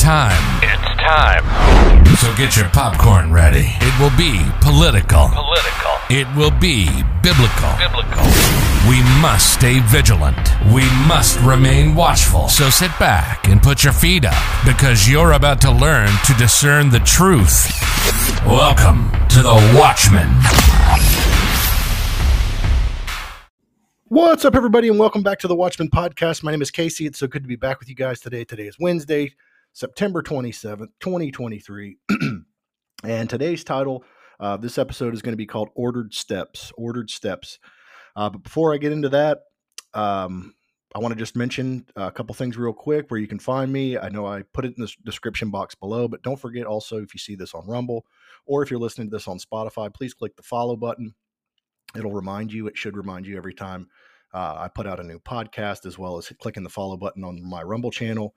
time. It's time. So get your popcorn ready. It will be political. Political. It will be biblical. Biblical. We must stay vigilant. We must remain watchful. So sit back and put your feet up because you're about to learn to discern the truth. Welcome to the Watchmen. What's up, everybody, and welcome back to the Watchmen Podcast. My name is Casey. It's so good to be back with you guys today. Today is Wednesday, September 27th, 2023. and today's title, uh, this episode is going to be called Ordered Steps. Ordered Steps. Uh, but before I get into that, um, I want to just mention a couple things real quick where you can find me. I know I put it in the description box below, but don't forget also if you see this on Rumble or if you're listening to this on Spotify, please click the follow button it'll remind you it should remind you every time uh, i put out a new podcast as well as clicking the follow button on my rumble channel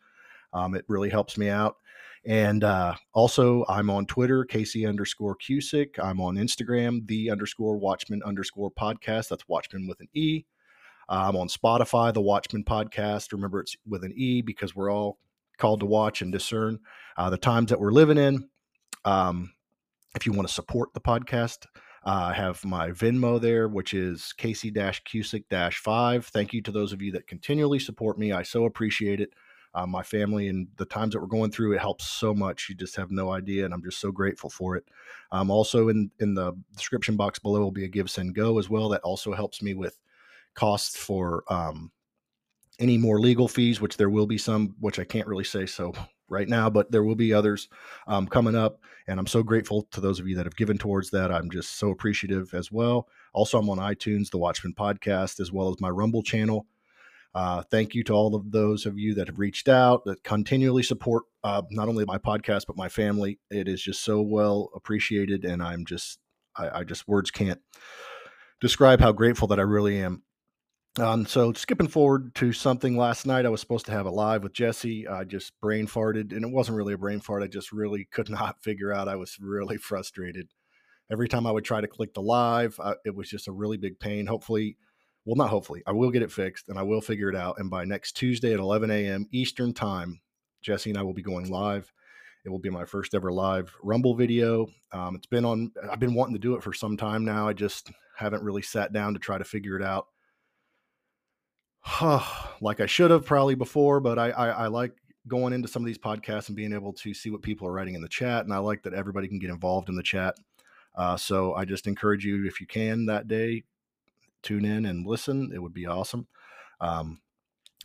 um, it really helps me out and uh, also i'm on twitter casey underscore cusick i'm on instagram the underscore watchmen underscore podcast that's watchmen with an e i'm on spotify the watchmen podcast remember it's with an e because we're all called to watch and discern uh, the times that we're living in um, if you want to support the podcast uh, I have my Venmo there, which is Casey Cusick 5. Thank you to those of you that continually support me. I so appreciate it. Uh, my family and the times that we're going through, it helps so much. You just have no idea, and I'm just so grateful for it. Um, also, in in the description box below will be a Give Send Go as well. That also helps me with costs for um, any more legal fees, which there will be some, which I can't really say so right now, but there will be others um, coming up. And I'm so grateful to those of you that have given towards that. I'm just so appreciative as well. Also, I'm on iTunes, the Watchmen Podcast, as well as my Rumble channel. Uh, thank you to all of those of you that have reached out, that continually support uh, not only my podcast but my family. It is just so well appreciated, and I'm just, I, I just words can't describe how grateful that I really am um, so skipping forward to something last night, I was supposed to have a live with Jesse. I just brain farted, and it wasn't really a brain fart. I just really could not figure out. I was really frustrated. Every time I would try to click the live, I, it was just a really big pain. Hopefully, well, not hopefully, I will get it fixed, and I will figure it out. And by next Tuesday at 11 a.m. Eastern Time, Jesse and I will be going live. It will be my first ever live Rumble video. Um, it's been on. I've been wanting to do it for some time now. I just haven't really sat down to try to figure it out like I should have probably before, but I, I, I like going into some of these podcasts and being able to see what people are writing in the chat, and I like that everybody can get involved in the chat. Uh, so I just encourage you, if you can that day, tune in and listen. It would be awesome. Um,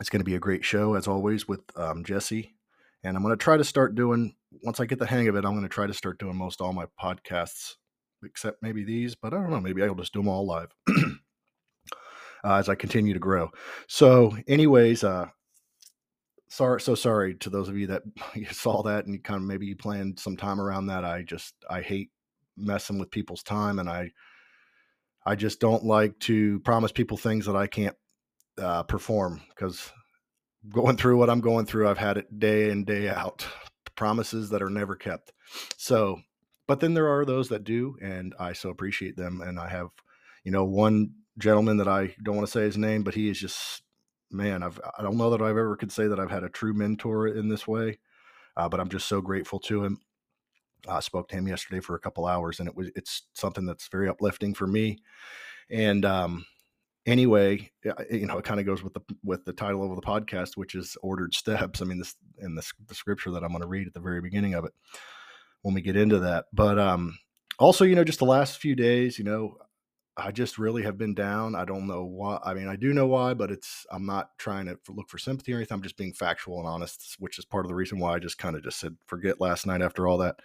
it's going to be a great show as always with um, Jesse, and I'm going to try to start doing. Once I get the hang of it, I'm going to try to start doing most all my podcasts, except maybe these. But I don't know. Maybe I'll just do them all live. uh, as I continue to grow. So, anyways, uh, sorry, so sorry to those of you that you saw that and you kind of maybe you planned some time around that. I just I hate messing with people's time, and I I just don't like to promise people things that I can't uh, perform because going through what I'm going through, I've had it day in day out. Promises that are never kept. So, but then there are those that do, and I so appreciate them. And I have, you know, one gentleman that I don't want to say his name, but he is just man. I've I don't know that I've ever could say that I've had a true mentor in this way, uh, but I'm just so grateful to him. I spoke to him yesterday for a couple hours, and it was it's something that's very uplifting for me. And um, anyway, you know, it kind of goes with the with the title of the podcast, which is ordered steps. I mean, this in the, the scripture that I'm going to read at the very beginning of it when we get into that. But um, also, you know, just the last few days, you know, I just really have been down. I don't know why. I mean, I do know why, but it's I'm not trying to look for sympathy or anything. I'm just being factual and honest, which is part of the reason why I just kind of just said forget last night after all that.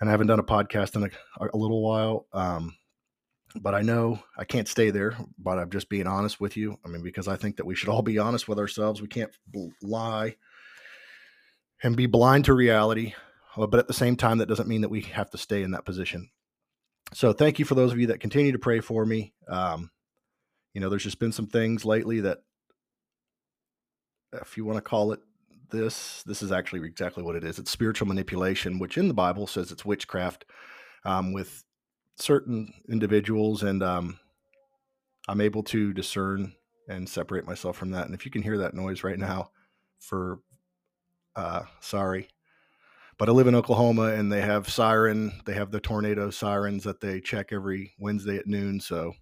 And I haven't done a podcast in a, a little while. Um, but I know I can't stay there. But I'm just being honest with you. I mean, because I think that we should all be honest with ourselves. We can't lie and be blind to reality. But at the same time, that doesn't mean that we have to stay in that position so thank you for those of you that continue to pray for me. Um, you know, there's just been some things lately that, if you want to call it this, this is actually exactly what it is. It's spiritual manipulation, which in the Bible says it's witchcraft um, with certain individuals, and um, I'm able to discern and separate myself from that. And if you can hear that noise right now, for Uh, sorry. But I live in Oklahoma and they have siren, they have the tornado sirens that they check every Wednesday at noon. So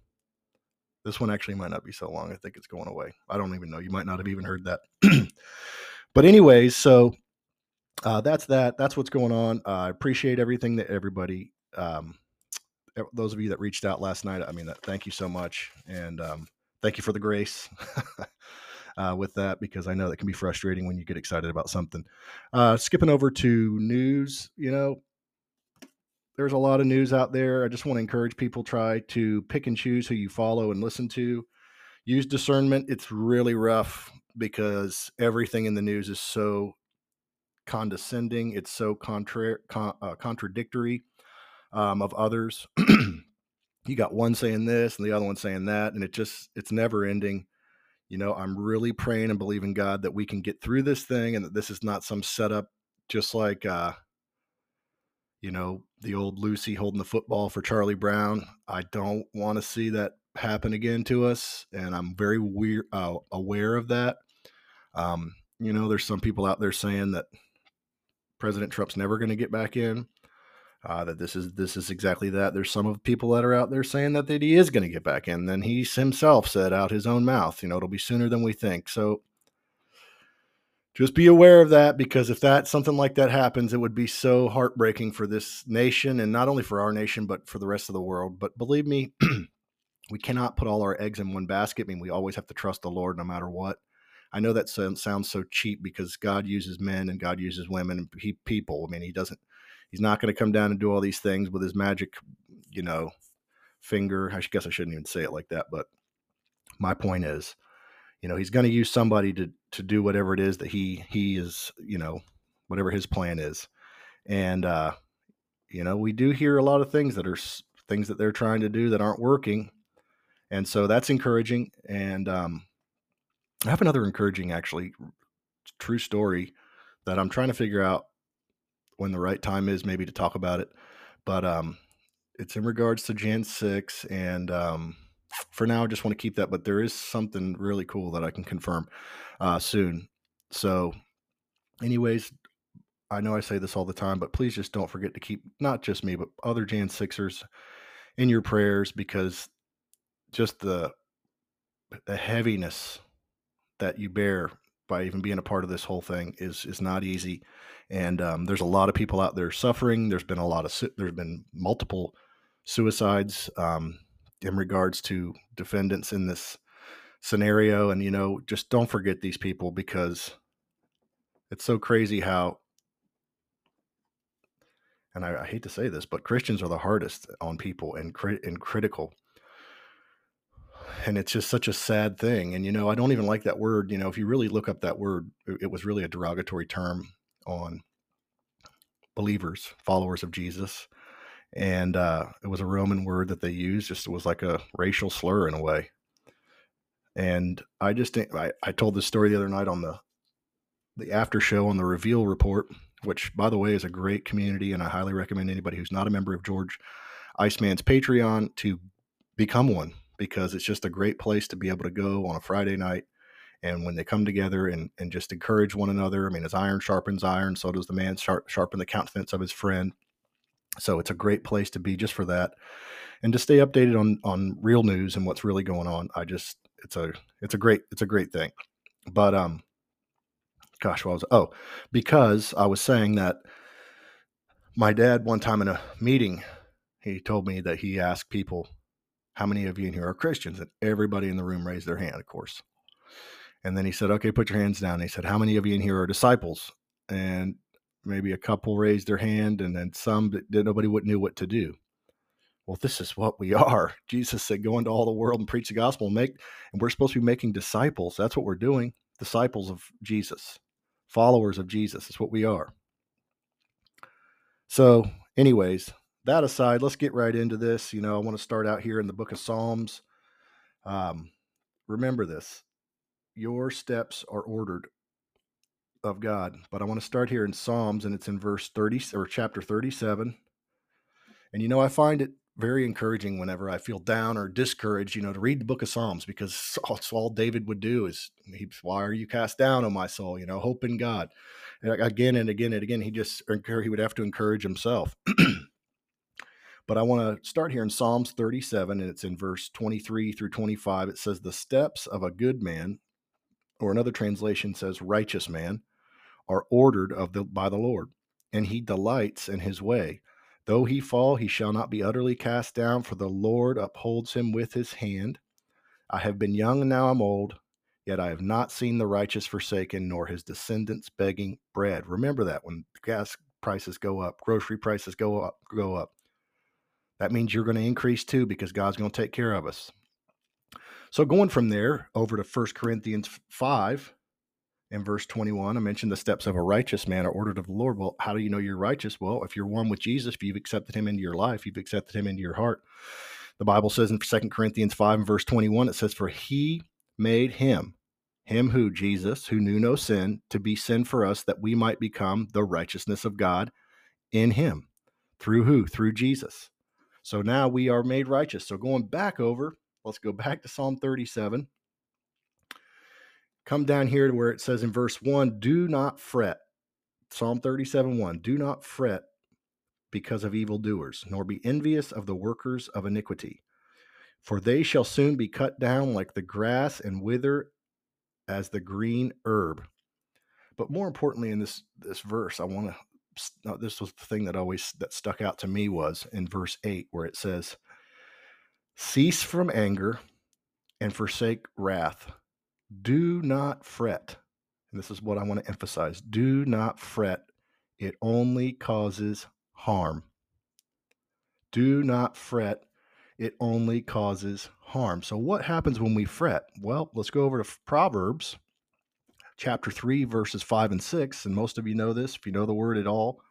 this one actually might not be so long. I think it's going away. I don't even know. You might not have even heard that. but, anyways, so uh, that's that. That's what's going on. Uh, I appreciate everything that everybody, um, those of you that reached out last night. I mean, thank you so much. And um, thank you for the grace. uh, with that because I know that can be frustrating when you get excited about something. Uh, skipping over to news, you know, there's a lot of news out there. I just want to encourage people try to pick and choose who you follow and listen to. Use discernment. It's really rough because everything in the news is so condescending. It's so con- uh, contradictory um, of others. you got one saying this and the other one saying that, and it just it's never ending you know, I'm really praying and believing God that we can get through this thing and that this is not some setup just like uh you know, the old Lucy holding the football for Charlie Brown. I don't want to see that happen again to us and I'm very weird uh, aware of that. Um, you know, there's some people out there saying that President Trump's never going to get back in uh, that this is this is exactly that. There's some of people that are out there saying that, that he is going to get back in. Then he himself said out his own mouth, you know, it'll be sooner than we think. So just be aware of that because if that something like that happens, it would be so heartbreaking for this nation and not only for our nation but for the rest of the world. But believe me, we cannot put all our eggs in one basket. I mean, we always have to trust the Lord no matter what. I know that sounds so cheap because God uses men and God uses women and he, people. I mean, He doesn't He's not going to come down and do all these things with his magic, you know, finger. I guess I shouldn't even say it like that, but my point is, you know, he's going to use somebody to to do whatever it is that he he is, you know, whatever his plan is. And uh you know, we do hear a lot of things that are things that they're trying to do that aren't working. And so that's encouraging and um I have another encouraging actually true story that I'm trying to figure out when the right time is maybe to talk about it. But um, it's in regards to Jan 6. And um, for now, I just want to keep that. But there is something really cool that I can confirm uh, soon. So, anyways, I know I say this all the time, but please just don't forget to keep not just me, but other Jan Sixers in your prayers because just the the heaviness that you bear by even being a part of this whole thing is is not easy and um, there's a lot of people out there suffering. There's been a lot of su- there's been multiple suicides um, in regards to defendants in this scenario, and you know, just don't forget these people because it's so crazy how. And I, I hate to say this, but Christians are the hardest on people and crit- and critical and it's just such a sad thing and you know i don't even like that word you know if you really look up that word it was really a derogatory term on believers, followers of Jesus. And uh, it was a Roman word that they used, just it was like a racial slur in a way. And I just I, I told this story the other night on the the after show on the Reveal Report, which by the way is a great community, and I highly recommend anybody who's not a member of George Iceman's Patreon to become one because it's just a great place to be able to go on a Friday night and when they come together and, and just encourage one another, I mean, as iron sharpens iron, so does the man sharp, sharpen the countenance of his friend. So it's a great place to be just for that, and to stay updated on on real news and what's really going on. I just it's a it's a great it's a great thing. But um, gosh, what was oh because I was saying that my dad one time in a meeting he told me that he asked people how many of you in here are Christians and everybody in the room raised their hand of course and then he said, okay, put your hands down. he said, how many of you in here are disciples? And maybe a couple raised their hand and then some that nobody would knew what to do. Well, this is what we are. Jesus said, go into all the world and preach the gospel and make, and we're supposed to be making disciples. That's what we're doing. Disciples of Jesus, followers of Jesus That's what we are. So, anyways, that aside, let's get right into this. You know, I want to start out here in the book of Psalms. Um, remember this your steps are ordered of God. But I want to start here in Psalms, and it's in verse 30 or chapter 37. And you know, I find it very encouraging whenever I feel down or discouraged, you know, to read the book of Psalms because that's all David would do is, he, why are you cast down, on my soul? You know, hope in God. And again and again and again, he just, he would have to encourage himself. but I want to start here in Psalms 37, and it's in verse 23 through 25. It says, The steps of a good man, or another translation says, righteous man, are ordered of the, by the Lord, and he delights in his way. Though he fall, he shall not be utterly cast down, for the Lord upholds him with his hand. I have been young and now I'm old, yet I have not seen the righteous forsaken, nor his descendants begging bread. Remember that when gas prices go up, grocery prices go up, go up. That means you're going to increase too because God's going to take care of us. So going from there over to 1 Corinthians 5, in verse 21, I mentioned the steps of a righteous man are ordered of the Lord. Well, how do you know you're righteous? Well, if you're one with Jesus, if you've accepted him into your life, you've accepted him into your heart. The Bible says in 2 Corinthians 5 and verse 21, it says, For he made him, him who, Jesus, who knew no sin, to be sin for us, that we might become the righteousness of God in him. Through who? Through Jesus. So now we are made righteous. So going back over, let's go back to Psalm 37 come down here to where it says in verse 1 do not fret. Psalm 37 1 do not fret because of evildoers nor be envious of the workers of iniquity. For they shall soon be cut down like the grass and wither as the green herb. But more importantly in this this verse i want to Uh, this was the thing that always that stuck out to me was in verse 8 where it says cease from anger and forsake wrath do not fret. And this is what I want to emphasize do not fret. It only causes harm. Do not fret. It only causes harm. So, what happens when we fret? Well, let's go over to Proverbs chapter 3, verses 5 and 6. And most of you know this if you know the word at all.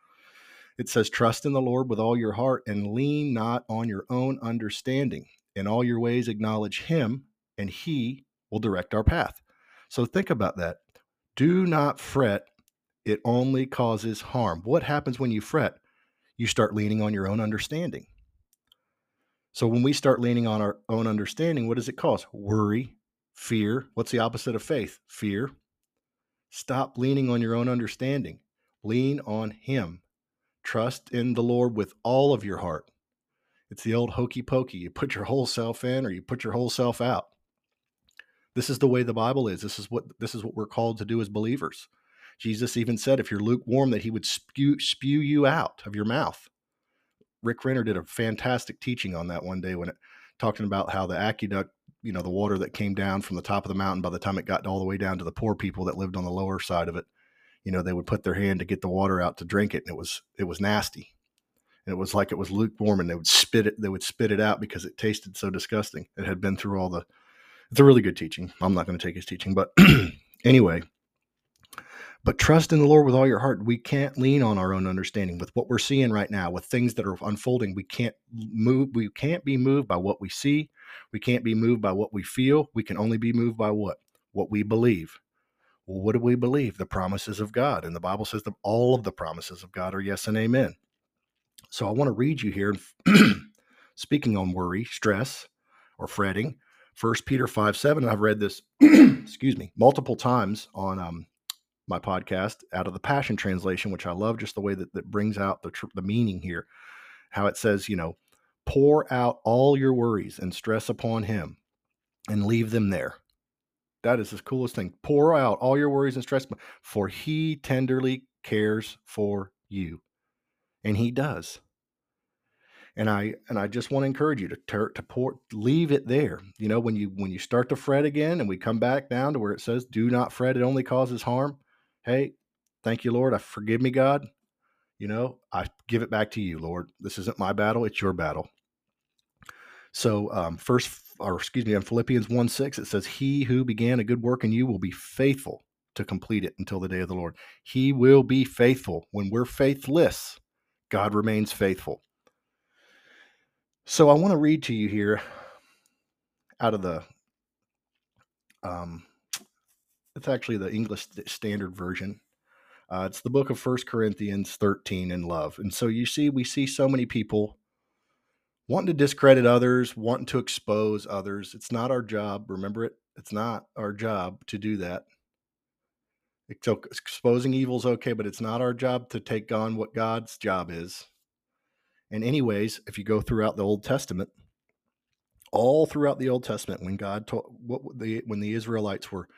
It says, Trust in the Lord with all your heart and lean not on your own understanding. In all your ways, acknowledge him, and he will direct our path. So think about that. Do not fret. It only causes harm. What happens when you fret? You start leaning on your own understanding. So when we start leaning on our own understanding, what does it cause? Worry, fear. What's the opposite of faith? Fear. Stop leaning on your own understanding. Lean on Him. Trust in the Lord with all of your heart. It's the old hokey pokey. You put your whole self in or you put your whole self out. This is the way the Bible is. This is what this is what we're called to do as believers. Jesus even said, if you're lukewarm, that he would spew spew you out of your mouth. Rick Renner did a fantastic teaching on that one day when it talking about how the aqueduct, you know, the water that came down from the top of the mountain, by the time it got all the way down to the poor people that lived on the lower side of it, you know, they would put their hand to get the water out to drink it, and it was it was nasty. And it was like it was lukewarm, and they would spit it. They would spit it out because it tasted so disgusting. It had been through all the it's a really good teaching. I'm not going to take his teaching, but anyway, but trust in the Lord with all your heart. We can't lean on our own understanding with what we're seeing right now, with things that are unfolding. We can't move. We can't be moved by what we see. We can't be moved by what we feel. We can only be moved by what? What we believe. Well, what do we believe? The promises of God. And the Bible says that all of the promises of God are yes and amen. So I want to read you here, speaking on worry, stress, or fretting. First Peter 5 7. I've read this, excuse me, multiple times on um, my podcast out of the Passion Translation, which I love just the way that, that brings out the, tr- the meaning here. How it says, you know, pour out all your worries and stress upon Him and leave them there. That is the coolest thing. Pour out all your worries and stress, for He tenderly cares for you. And He does and I and I just want to encourage you to ter- to pour, leave it there. You know, when you when you start to fret again, and we come back down to where it says, "Do not fret; it only causes harm." Hey, thank you, Lord. I forgive me, God. You know, I give it back to you, Lord. This isn't my battle; it's your battle. So, um, first, or excuse me, in Philippians one six, it says, "He who began a good work in you will be faithful to complete it until the day of the Lord." He will be faithful. When we're faithless, God remains faithful. So I want to read to you here out of the um, it's actually the English Standard Version. Uh, it's the book of First Corinthians 13 in love. And so you see, we see so many people wanting to discredit others, wanting to expose others. It's not our job. Remember it. It's not our job to do that. Exposing evil is okay, but it's not our job to take on what God's job is. And anyways, if you go throughout the Old Testament, all throughout the Old Testament, when God told what the when the Israelites were,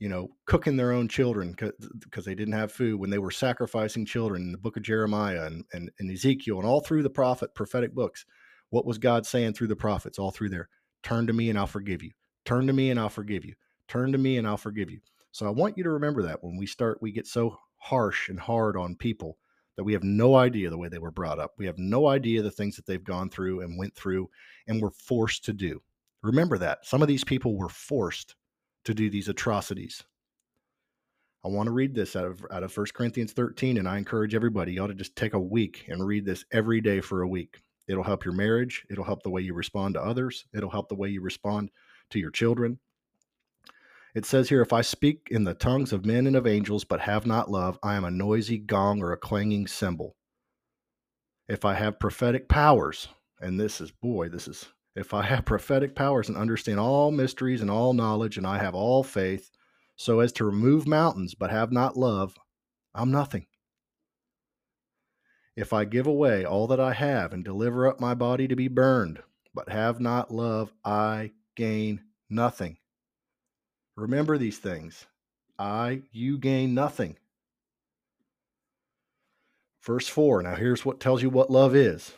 you know, cooking their own children because they didn't have food, when they were sacrificing children in the book of Jeremiah and, and, and Ezekiel and all through the prophet prophetic books, what was God saying through the prophets all through there? Turn to me and I'll forgive you. Turn to me and I'll forgive you. Turn to me and I'll forgive you. So I want you to remember that when we start, we get so harsh and hard on people that we have no idea the way they were brought up. We have no idea the things that they've gone through and went through and were forced to do. Remember that. Some of these people were forced to do these atrocities. I want to read this out of out of 1 Corinthians 13 and I encourage everybody you ought to just take a week and read this every day for a week. It'll help your marriage, it'll help the way you respond to others, it'll help the way you respond to your children. It says here, if I speak in the tongues of men and of angels, but have not love, I am a noisy gong or a clanging cymbal. If I have prophetic powers, and this is, boy, this is, if I have prophetic powers and understand all mysteries and all knowledge, and I have all faith, so as to remove mountains, but have not love, I'm nothing. If I give away all that I have and deliver up my body to be burned, but have not love, I gain nothing. Remember these things. I, you gain nothing. Verse 4. Now, here's what tells you what love is.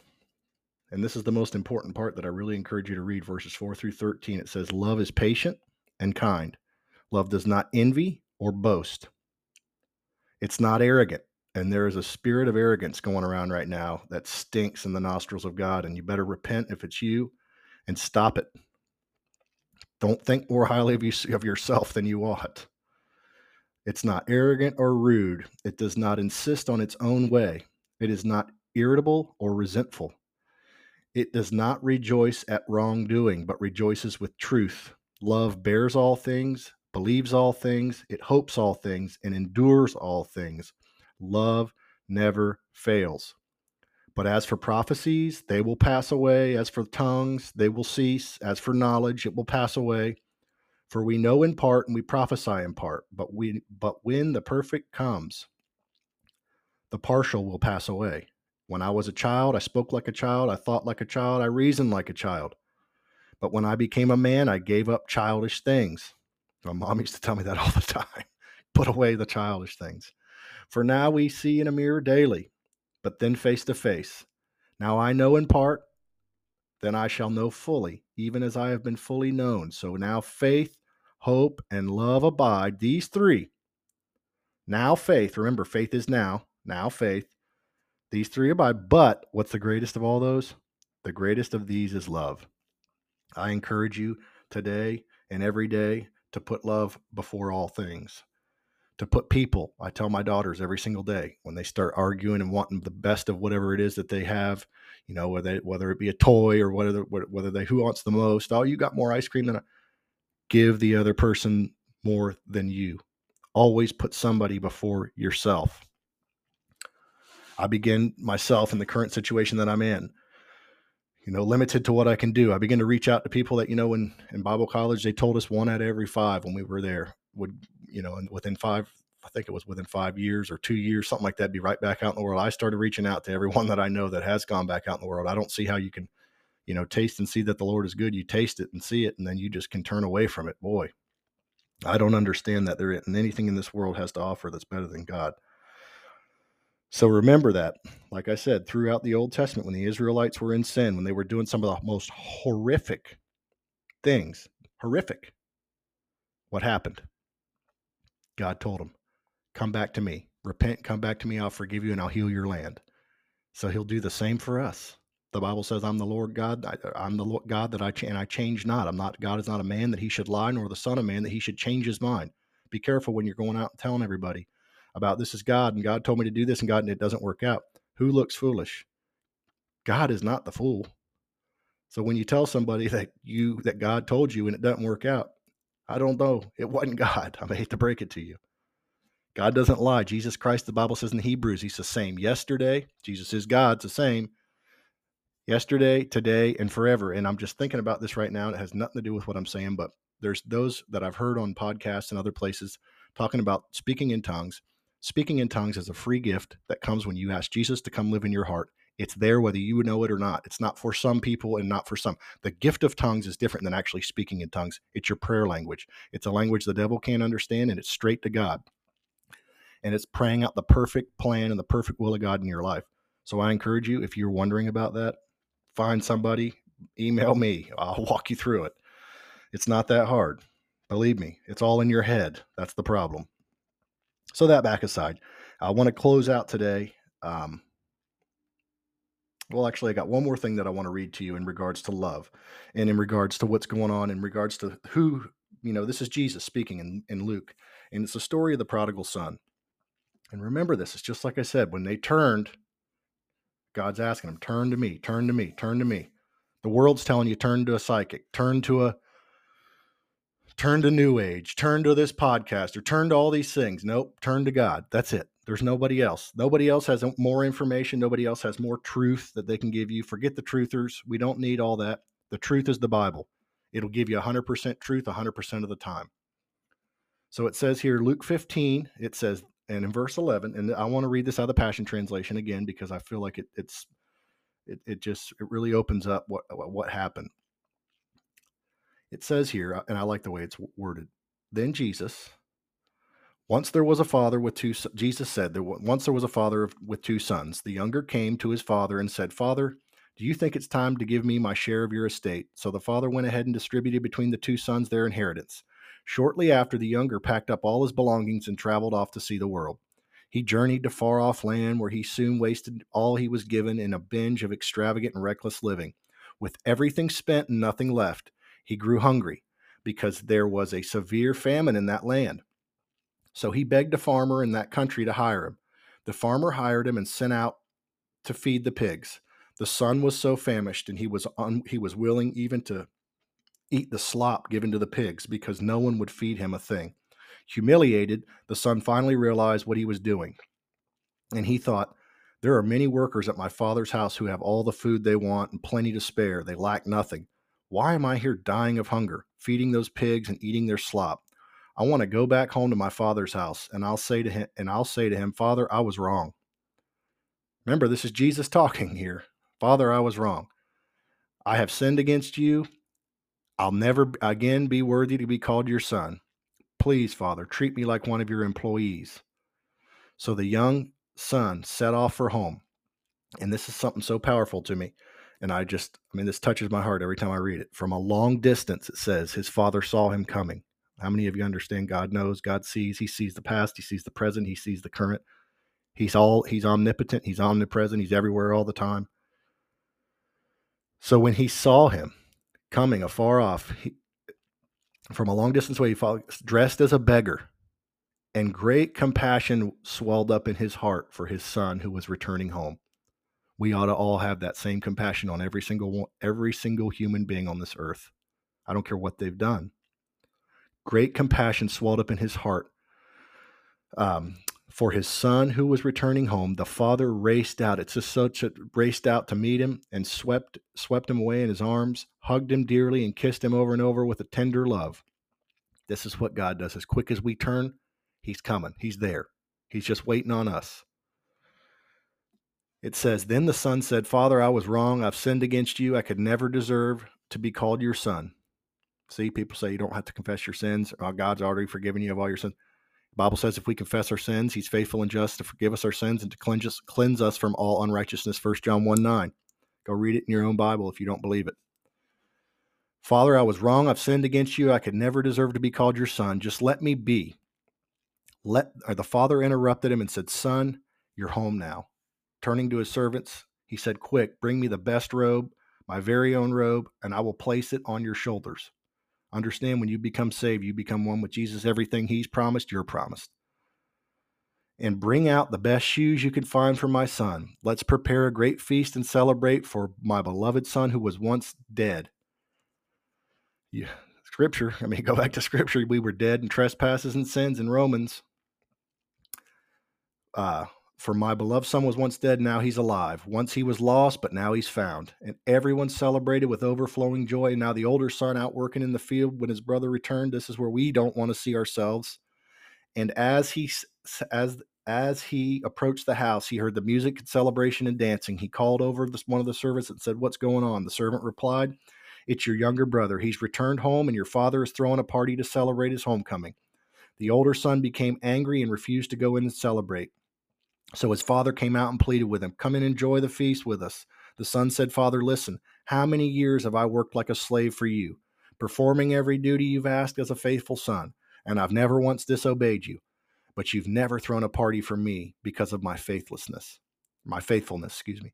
And this is the most important part that I really encourage you to read verses 4 through 13. It says, Love is patient and kind. Love does not envy or boast. It's not arrogant. And there is a spirit of arrogance going around right now that stinks in the nostrils of God. And you better repent if it's you and stop it. Don't think more highly of, you, of yourself than you ought. It's not arrogant or rude. It does not insist on its own way. It is not irritable or resentful. It does not rejoice at wrongdoing, but rejoices with truth. Love bears all things, believes all things, it hopes all things, and endures all things. Love never fails. But as for prophecies, they will pass away. As for tongues, they will cease. As for knowledge, it will pass away. For we know in part and we prophesy in part. But we but when the perfect comes, the partial will pass away. When I was a child, I spoke like a child, I thought like a child, I reasoned like a child. But when I became a man, I gave up childish things. My mom used to tell me that all the time. Put away the childish things. For now we see in a mirror daily but then face to face. Now I know in part, then I shall know fully, even as I have been fully known. So now faith, hope, and love abide, these three. Now faith, remember, faith is now, now faith. These three abide, but what's the greatest of all those? The greatest of these is love. I encourage you today and every day to put love before all things to put people. I tell my daughters every single day when they start arguing and wanting the best of whatever it is that they have, you know, whether whether it be a toy or whether whether they who wants the most. Oh, you got more ice cream than I. Give the other person more than you. Always put somebody before yourself. I begin myself in the current situation that I'm in. You know, limited to what I can do. I begin to reach out to people that, you know, in, in Bible college, they told us one out of every five when we were there would you know, and within five, I think it was within five years or two years, something like that, be right back out in the world. I started reaching out to everyone that I know that has gone back out in the world. I don't see how you can, you know, taste and see that the Lord is good. You taste it and see it, and then you just can turn away from it. Boy, I don't understand that there isn't anything in this world has to offer that's better than God. So remember that, like I said, throughout the Old Testament, when the Israelites were in sin, when they were doing some of the most horrific things, horrific, what happened? God told them, Come back to me. Repent, come back to me. I'll forgive you and I'll heal your land. So he'll do the same for us. The Bible says, I'm the Lord God. I, am the Lord God that I ch- and I change not. I'm not God is not a man that he should lie, nor the Son of Man that he should change his mind. Be careful when you're going out and telling everybody about this is God and God told me to do this and God and it doesn't work out. Who looks foolish? God is not the fool. So when you tell somebody that you that God told you and it doesn't work out, I don't know. It wasn't God. I hate to break it to you. God doesn't lie. Jesus Christ, the Bible says in Hebrews, he's the same yesterday. Jesus is God, it's the same. yesterday, today, and forever. And I'm just thinking about this right now. It has nothing to do with what I'm saying, but there's those that I've heard on podcasts and other places talking about speaking in tongues. Speaking in tongues is a free gift that comes when you ask Jesus to come live in your heart. It's there whether you know it or not. It's not for some people and not for some. The gift of tongues is different than actually speaking in tongues. It's your prayer language. It's a language the devil can't understand and it's straight to God. And it's praying out the perfect plan and the perfect will of God in your life. So I encourage you, if you're wondering about that, find somebody, email me. I'll walk you through it. It's not that hard. Believe me, it's all in your head. That's the problem. So, that back aside, I want to close out today. Um, well, actually, I got one more thing that I want to read to you in regards to love and in regards to what's going on, in regards to who, you know, this is Jesus speaking in, in Luke, and it's the story of the prodigal son. And remember this, it's just like I said, when they turned God's asking them, turn to me, turn to me, turn to me. The world's telling you, turn to a psychic, turn to a turn to new age, turn to this podcast, or turn to all these things. Nope, turn to God. That's it. There's nobody else. Nobody else has uh, more information. Nobody else has more truth that they can give you. Forget the truthers. We don't need all that. The truth is the Bible. It'll give you 100% truth 100% of the time. So it says here, Luke 15, it says, and in verse 11 and i want to read this out of the passion translation again because i feel like it, it's it, it just it really opens up what what happened it says here uh, and i like the way it's worded then jesus once there was a father with two jesus said there once there was a father with two sons the younger came to his father and said father do you think it's time to give me my share of your estate so the father went ahead and distributed between the two sons their inheritance Shortly after, the younger packed up all his belongings and traveled off to see the world. He journeyed to far off land where he soon wasted all he was given in a binge of extravagant and reckless living. With everything spent and nothing left, he grew hungry because there was a severe famine in that land. So he begged a farmer in that country to hire him. The farmer hired him and sent out to feed the pigs. The son was so famished and he was un- he was willing even to eat the slop given to the pigs because no one would feed him a thing. Humiliated, the son finally realized what he was doing. And he thought, There are many workers at my father's house who have all the food they want and plenty to spare. They lack nothing. Why am I here dying of hunger, feeding those pigs and eating their slop? I want to go back home to my father's house and I'll say to him and I'll say to him, Father, I was wrong. Remember, this is Jesus talking here. Father, I was wrong. I have sinned against you I'll never again be worthy to be called your son. Please, Father, treat me like one of your employees. So the young son set off for home. And this is something so powerful to me. And I just, I mean, this touches my heart every time I read it. From a long distance, it says, his father saw him coming. How many of you understand God knows, God sees, he sees the past, he sees the present, he sees the current. He's all, he's omnipotent, he's omnipresent, he's everywhere all the time. So when he saw him, coming afar off he, from a long distance away, he followed, dressed as a beggar, and great compassion swelled up in his heart for his son who was returning home. We ought to all have that same compassion on every single every single human being on this earth. I don't care what they've done. Great compassion swelled up in his heart um, for his son who was returning home, the father raced out. It's just such a raced out to meet him and swept swept him away in his arms, hugged him dearly, and kissed him over and over with a tender love. This is what God does. As quick as we turn, He's coming. He's there. He's just waiting on us. It says, Then the son said, Father, I was wrong. I've sinned against you. I could never deserve to be called your son. See, people say you don't have to confess your sins. Oh, God's already forgiven you of all your sins. Bible says if we confess our sins, he's faithful and just to forgive us our sins and to cleanse us, cleanse us from all unrighteousness. 1 John 1 9. Go read it in your own Bible if you don't believe it. Father, I was wrong. I've sinned against you. I could never deserve to be called your son. Just let me be. Let or the father interrupted him and said, Son, you're home now. Turning to his servants, he said, Quick, bring me the best robe, my very own robe, and I will place it on your shoulders. Understand when you become saved, you become one with Jesus. Everything He's promised, you're promised. And bring out the best shoes you can find for my son. Let's prepare a great feast and celebrate for my beloved son who was once dead. Yeah, scripture. I mean, go back to scripture. We were dead in trespasses and sins in Romans. Uh, For my beloved son was once dead, now he's alive. Once he was lost, but now he's found. And everyone celebrated with overflowing joy. And now the older son out working in the field when his brother returned. This is where we don't want to see ourselves. And as he as as he approached the house, he heard the music, and celebration, and dancing. He called over this, one of the servants and said, "What's going on?" The servant replied, "It's your younger brother. He's returned home, and your father is throwing a party to celebrate his homecoming." The older son became angry and refused to go in and celebrate. So his father came out and pleaded with him, Come and enjoy the feast with us. The son said, Father, listen, how many years have I worked like a slave for you, performing every duty you've asked as a faithful son, and I've never once disobeyed you. But you've never thrown a party for me because of my faithlessness, my faithfulness, excuse me.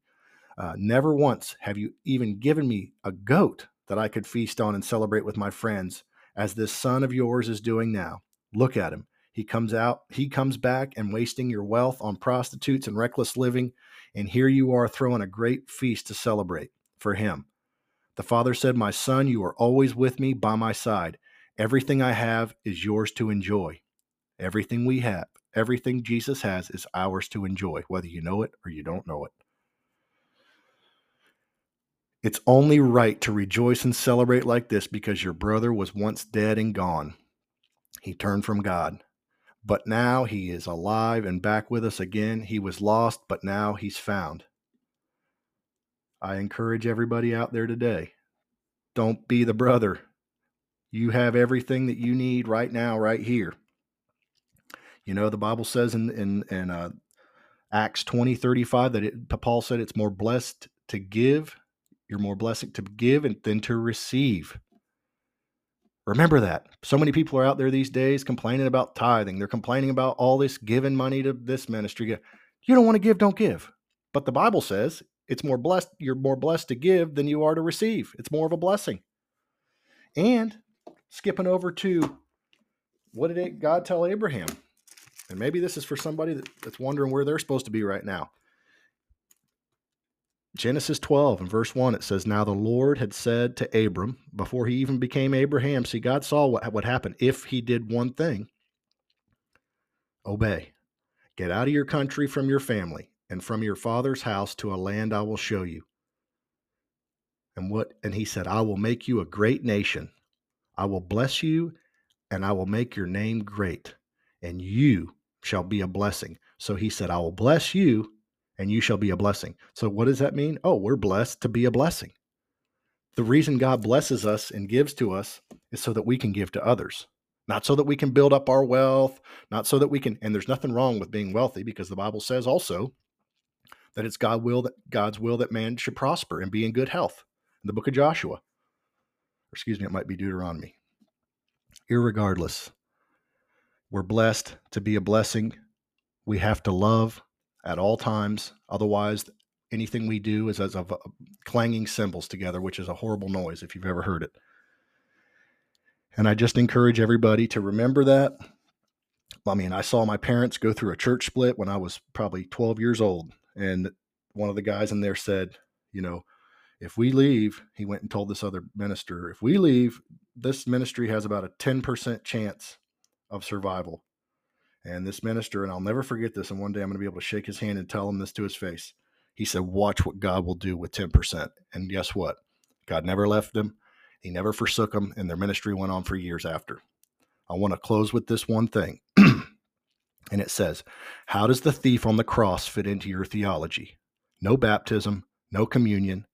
Uh, never once have you even given me a goat that I could feast on and celebrate with my friends, as this son of yours is doing now. Look at him. He comes out, he comes back and wasting your wealth on prostitutes and reckless living. And here you are throwing a great feast to celebrate for him. The father said, My son, you are always with me by my side. Everything I have is yours to enjoy. Everything we have, everything Jesus has is ours to enjoy, whether you know it or you don't know it. It's only right to rejoice and celebrate like this because your brother was once dead and gone. He turned from God but now he is alive and back with us again. He was lost, but now he's found. I encourage everybody out there today don't be the brother. You have everything that you need right now, right here. You know, the Bible says in, in, in uh, Acts 20 35 that it, Paul said it's more blessed to give, you're more blessed to give than to receive. Remember that. So many people are out there these days complaining about tithing. They're complaining about all this giving money to this ministry. You don't want to give, don't give. But the Bible says it's more blessed, you're more blessed to give than you are to receive. It's more of a blessing. And skipping over to what did God tell Abraham? And maybe this is for somebody that's wondering where they're supposed to be right now. Genesis 12 and verse 1, it says, Now the Lord had said to Abram, before he even became Abraham, see, God saw what would happen if he did one thing obey. Get out of your country from your family and from your father's house to a land I will show you. And what and he said, I will make you a great nation. I will bless you and I will make your name great, and you shall be a blessing. So he said, I will bless you and you shall be a blessing. So, what does that mean? Oh, we're blessed to be a blessing. The reason God blesses us and gives to us is so that we can give to others, not so that we can build up our wealth, not so that we can. And there's nothing wrong with being wealthy because the Bible says also that it's God will that God's will that man should prosper and be in good health. In the book of Joshua, or excuse me, it might be Deuteronomy. Irregardless, we're blessed to be a blessing. We have to love at all times. Otherwise, anything we do is as of uh, clanging cymbals together, which is a horrible noise if you've ever heard it. And I just encourage everybody to remember that. I mean, I saw my parents go through a church split when I was probably 12 years old. And one of the guys in there said, you know, if we leave, he went and told this other minister, if we leave, this ministry has about a 10% chance of survival. And this minister, and I'll never forget this, and one day I'm going to be able to shake his hand and tell him this to his face. He said, Watch what God will do with 10%. And guess what? God never left them, He never forsook them, and their ministry went on for years after. I want to close with this one thing. and it says, How does the thief on the cross fit into your theology? No baptism, no communion,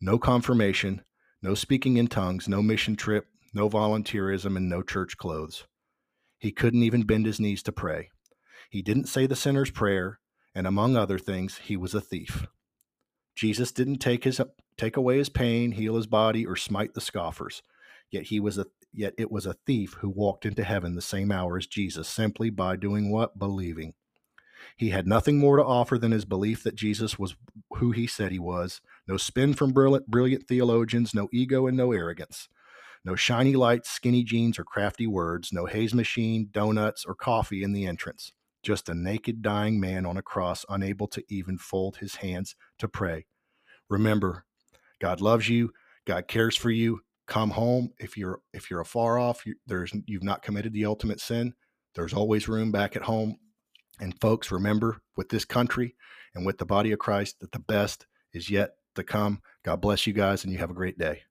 no confirmation, no speaking in tongues, no mission trip, no volunteerism, and no church clothes. He couldn't even bend his knees to pray. He didn't say the sinner's prayer, and among other things, he was a thief. Jesus didn't take his take away his pain, heal his body, or smite the scoffers. Yet he was a yet it was a thief who walked into heaven the same hour as Jesus, simply by doing what? Believing. He had nothing more to offer than his belief that Jesus was who he said he was. No spin from brilliant, brilliant theologians, no ego and no arrogance. No shiny lights, skinny jeans, or crafty words. No haze machine, donuts, or coffee in the entrance. Just a naked, dying man on a cross, unable to even fold his hands to pray. Remember, God loves you. God cares for you. Come home. If you're if you're afar off, you, there's you've not committed the ultimate sin. There's always room back at home. And folks, remember with this country and with the body of Christ that the best is yet to come. God bless you guys, and you have a great day.